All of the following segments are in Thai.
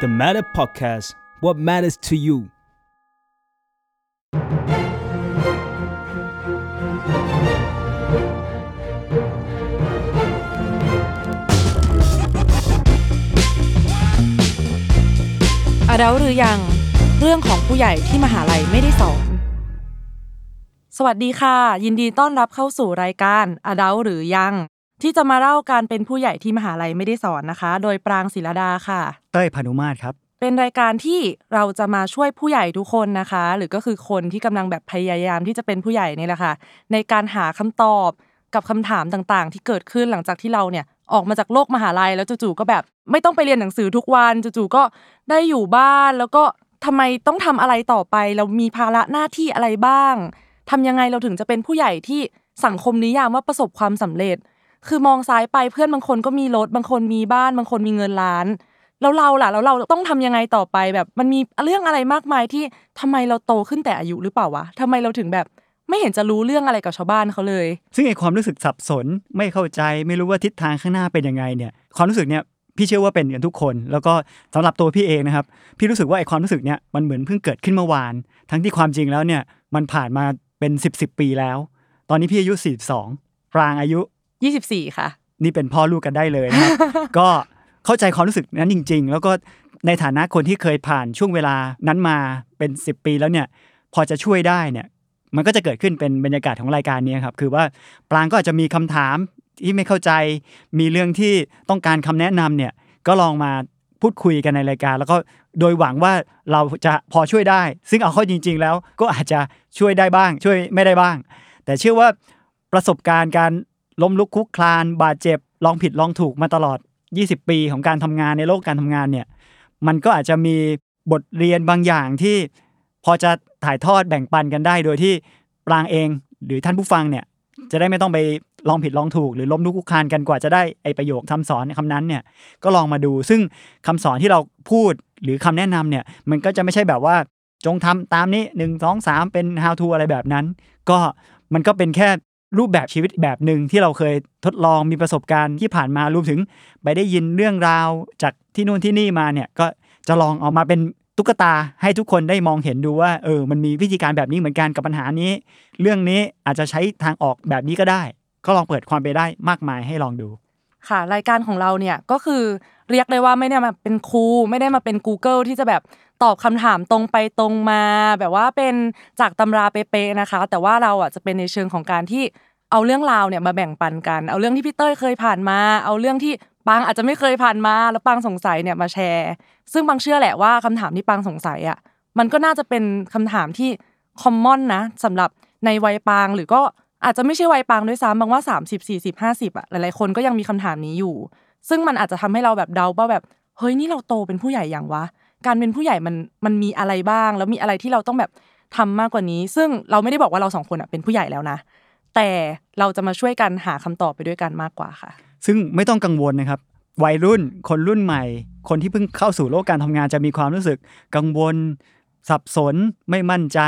The Matter Podcast What matters to you อาดาหรือยังเรื่องของผู้ใหญ่ที่มหาลัยไม่ได้สอน สวัสดีค่ะ ยินดีต้อนรับเข้าสู่รายการอาดาหรือยัง ที่จะมาเล่าการเป็นผู้ใหญ่ที่มหาลัยไม่ได้สอนนะคะ โดยปรางศิลดาค่ะ เต้ยพานุมาตรครับ เป็นรายการที่เราจะมาช่วยผู้ใหญ่ทุกคนนะคะ หรือก็คือคนที่กำลังแบบพยายามที่จะเป็นผู้ใหญ่นี่แหละค่ะ ในการหาคำตอบกับคำถามต่างๆ ที่เกิดขึ้นหลังจากที่เราเนี่ยออกมาจากโลกมหาลัย แล้วจู่ๆก็แบบไม่ต้องไปเรียนหนังสือทุกวันจู่ๆก็ได้อยู่บ้าน แล้วก็ทำไมต้องทำอะไรต่อไป เรามีภาระหน้าที่อะไรบ้างทำยังไงเราถึงจะเป็นผู้ใหญ่ที่สังคมนิยามว่าประสบความสำเร็จ คือมองซ้ายไปเพื่อนบางคนก็มีรถบางคนมีบ้านบางคนมีเงินล้าน แล้วเราล่ะแล้วเราต้องทำยังไงต่อไปแบบ มันมีเรื่องอะไรมากมายที่ทำไมเราโตขึ้นแต่อายุหรือเปล่าวะทำไมเราถึงแบบไม่เห็นจะรู้เรื่องอะไรกับชาวบ้านเขาเลย ซึ่งไอความรู้สึกสับสนไม่เข้าใจไม่รู้ว่าทิศทางข้างหน้าเป็นยังไงเนี่ย ความรู้สึกเนี่ยพี่เชื่อว่าเป็นกันทุกคน แล้วก็สำหรับตัวพี่เองนะครับ พี่รู้สึกว่าไอความรู้สึกเนี่ยมันเหมือนเพิ่งเกิดขึ้นเมื่อวาน ทั้งที่ความจริงแล้วเนี่ยมันผ่านมาเป็น 10บสปีแล้ว ตอนนี้พี่อายุ 42ปรางอายุ 24 ค่ะ นี่เป็นพ่อลูกกันได้เลยนะครับ ก็เข้าใจความรู้สึกนั้นจริง ๆ แล้วก็ในฐานะคนที่เคยผ่านช่วงเวลานั้นมาเป็น 10 ปีแล้วเนี่ย พอจะช่วยได้เนี่ย มันก็จะเกิดขึ้นเป็นบรรยากาศของรายการนี้ครับ คือว่าปรางก็อาจจะมีคำถามที่ไม่เข้าใจ มีเรื่องที่ต้องการคำแนะนำเนี่ย ก็ลองมาพูดคุยกันในรายการ แล้วก็โดยหวังว่าเราจะพอช่วยได้ ซึ่งเอาเข้าจริง ๆ แล้วก็อาจจะช่วยได้บ้าง ช่วยไม่ได้บ้าง แต่เชื่อว่าประสบการณ์การ ล้มลุกคุกคลาน บาดเจ็บ ลองผิดลองถูกมาตลอด 20 ปีของการทำงานในโลกการทำงานเนี่ย มันก็อาจจะมีบทเรียนบางอย่างที่พอจะถ่ายทอดแบ่งปันกันได้ โดยที่ปรางเองหรือท่านผู้ฟังเนี่ย จะได้ไม่ต้องไปลองผิดลองถูก หรือล้มลุกคุกคลานกันกว่าจะได้ไอประโยคคำสอนคำนั้นเนี่ยก็ลองมาดู ซึ่งคำสอนที่เราพูดหรือคำแนะนำเนี่ย มันก็จะไม่ใช่แบบว่าจงทำตามนี้หนึ่งสองสามเป็น how to อะไรแบบนั้น ก็มันก็เป็นแค่ รูปแบบชีวิตแบบหนึ่งที่เราเคยทดลองมีประสบการณ์ที่ผ่านมารวมถึง ไปได้ยินเรื่องราวจากที่นู่นที่นี่มาเนี่ยก็จะลองออกมาเป็นตุ๊กตาให้ทุกคนได้มองเห็นดูว่าเออมันมีวิธีการแบบนี้เหมือนกันกับปัญหานี้ เรื่องนี้อาจจะใช้ทางออกแบบนี้ก็ได้ ก็ลองเปิดความไปได้มากมายให้ลองดู ค่ะ รายการของเราเนี่ยก็คือเรียกได้ว่าไม่ได้มาเป็นครูไม่ได้มาเป็น Google ที่จะแบบตอบคำถามตรงไปตรงมา แบบว่าเป็นจากตำราเป๊ะๆนะคะ แต่ว่าเราอะจะเป็นในเชิงของการที่เอาเรื่องราวเนี่ยมาแบ่งปันกัน เอาเรื่องที่พี่เต้ยเคยผ่านมา เอาเรื่องที่ปางอาจจะไม่เคยผ่านมาแล้วปางสงสัยเนี่ยมาแชร์ ซึ่งบางเชื่อแหละว่าคำถามที่ปางสงสัยอะมันก็น่าจะเป็นคำถามที่คอมมอนนะสำหรับในวัยปางหรือก็ อาจจะไม่ใช่วัยปางด้วยซ้ำบางว่า 30 40 50อะหลายๆคนก็ยังมีคำถามนี้อยู่ ซึ่งมันอาจจะทำให้เราแบบเดาว่าแบบเฮ้ยนี่เราโตเป็นผู้ใหญ่อย่างวะการเป็นผู้ใหญ่มันมันมีอะไรบ้าง แล้วมีอะไรที่เราต้องแบบทำมากกว่านี้ ซึ่งเราไม่ได้บอกว่าเราสองคนอะเป็นผู้ใหญ่แล้วนะ แต่เราจะมาช่วยกันหาคำตอบไปด้วยกันมากกว่าค่ะ ซึ่งไม่ต้องกังวลนะครับวัยรุ่นคนรุ่นใหม่ คนที่เพิ่งเข้าสู่โลกการทำงานจะมีความรู้สึกกังวล สับสนไม่มั่นใจ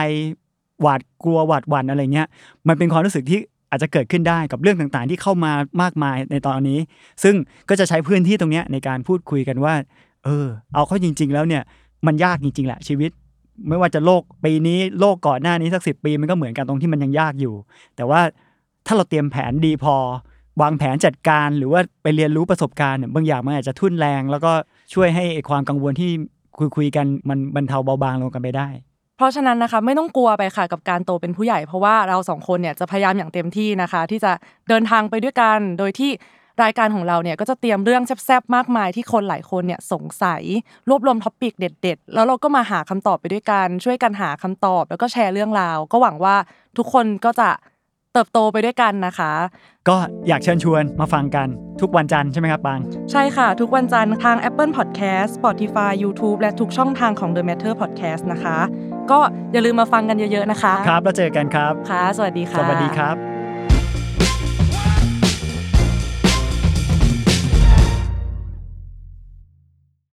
หวาดกลัวหวาดหวั่นอะไรเงี้ยมันเป็นความรู้สึกที่อาจจะเกิดขึ้นได้กับเรื่องต่างๆ ที่เข้ามามากมายในตอนนี้ ซึ่งก็จะใช้พื้นที่ตรงเนี้ยในการพูดคุยกันว่า เออ เอาเข้าจริง ๆ แล้วเนี่ยมันยากจริงๆแหละชีวิต ไม่ว่าจะโลกปีนี้โลกก่อนหน้านี้สักสิปีมันก็เหมือนกันตรงที่มันยังยากอยู่ แต่ว่าถ้าเราเตรียมแผนดีพอ วางแผนจัดการหรือว่าไปเรียนรู้ประสบการณ์เนี่ยบางอย่างมันอาจจะทุ่นแรง แล้วก็ช่วยให้ความกังวลที่คุยคุยๆกันมันบรรเทาเบาบางลงกันไปได้ เพราะฉะนั้นนะคะไม่ต้องกลัวไปค่ะกับการโตเป็นผู้ใหญ่ เพราะว่าเราสองคนเนี่ยจะพยายามอย่างเต็มที่นะคะ ที่จะเดินทางไปด้วยกันโดยที่รายการของเราเนี่ยก็จะเตรียมเรื่องแซ่บๆมากมายที่คนหลายคนเนี่ยสงสัย รวบรวม topic เด็ด ๆ แล้วเราก็มาหาคำตอบไปด้วยกันช่วยกันหาคำตอบ แล้วก็แชร์เรื่องราว ก็หวังว่าทุกคนก็จะเติบโตไปด้วยกันนะคะ ก็อยากเชิญชวนมาฟังกันทุกวันจันทร์ใช่ไหมครับบาง ใช่ค่ะ ทุกวันจันทร์ทาง Apple Podcast Spotify YouTube และทุกช่องทางของ The Matter Podcast นะคะ ก็อย่าลืมมาฟังกันเยอะๆนะคะ ครับแล้วเจอกันครับค่ะสวัสดีค่ะสวัสดีครับ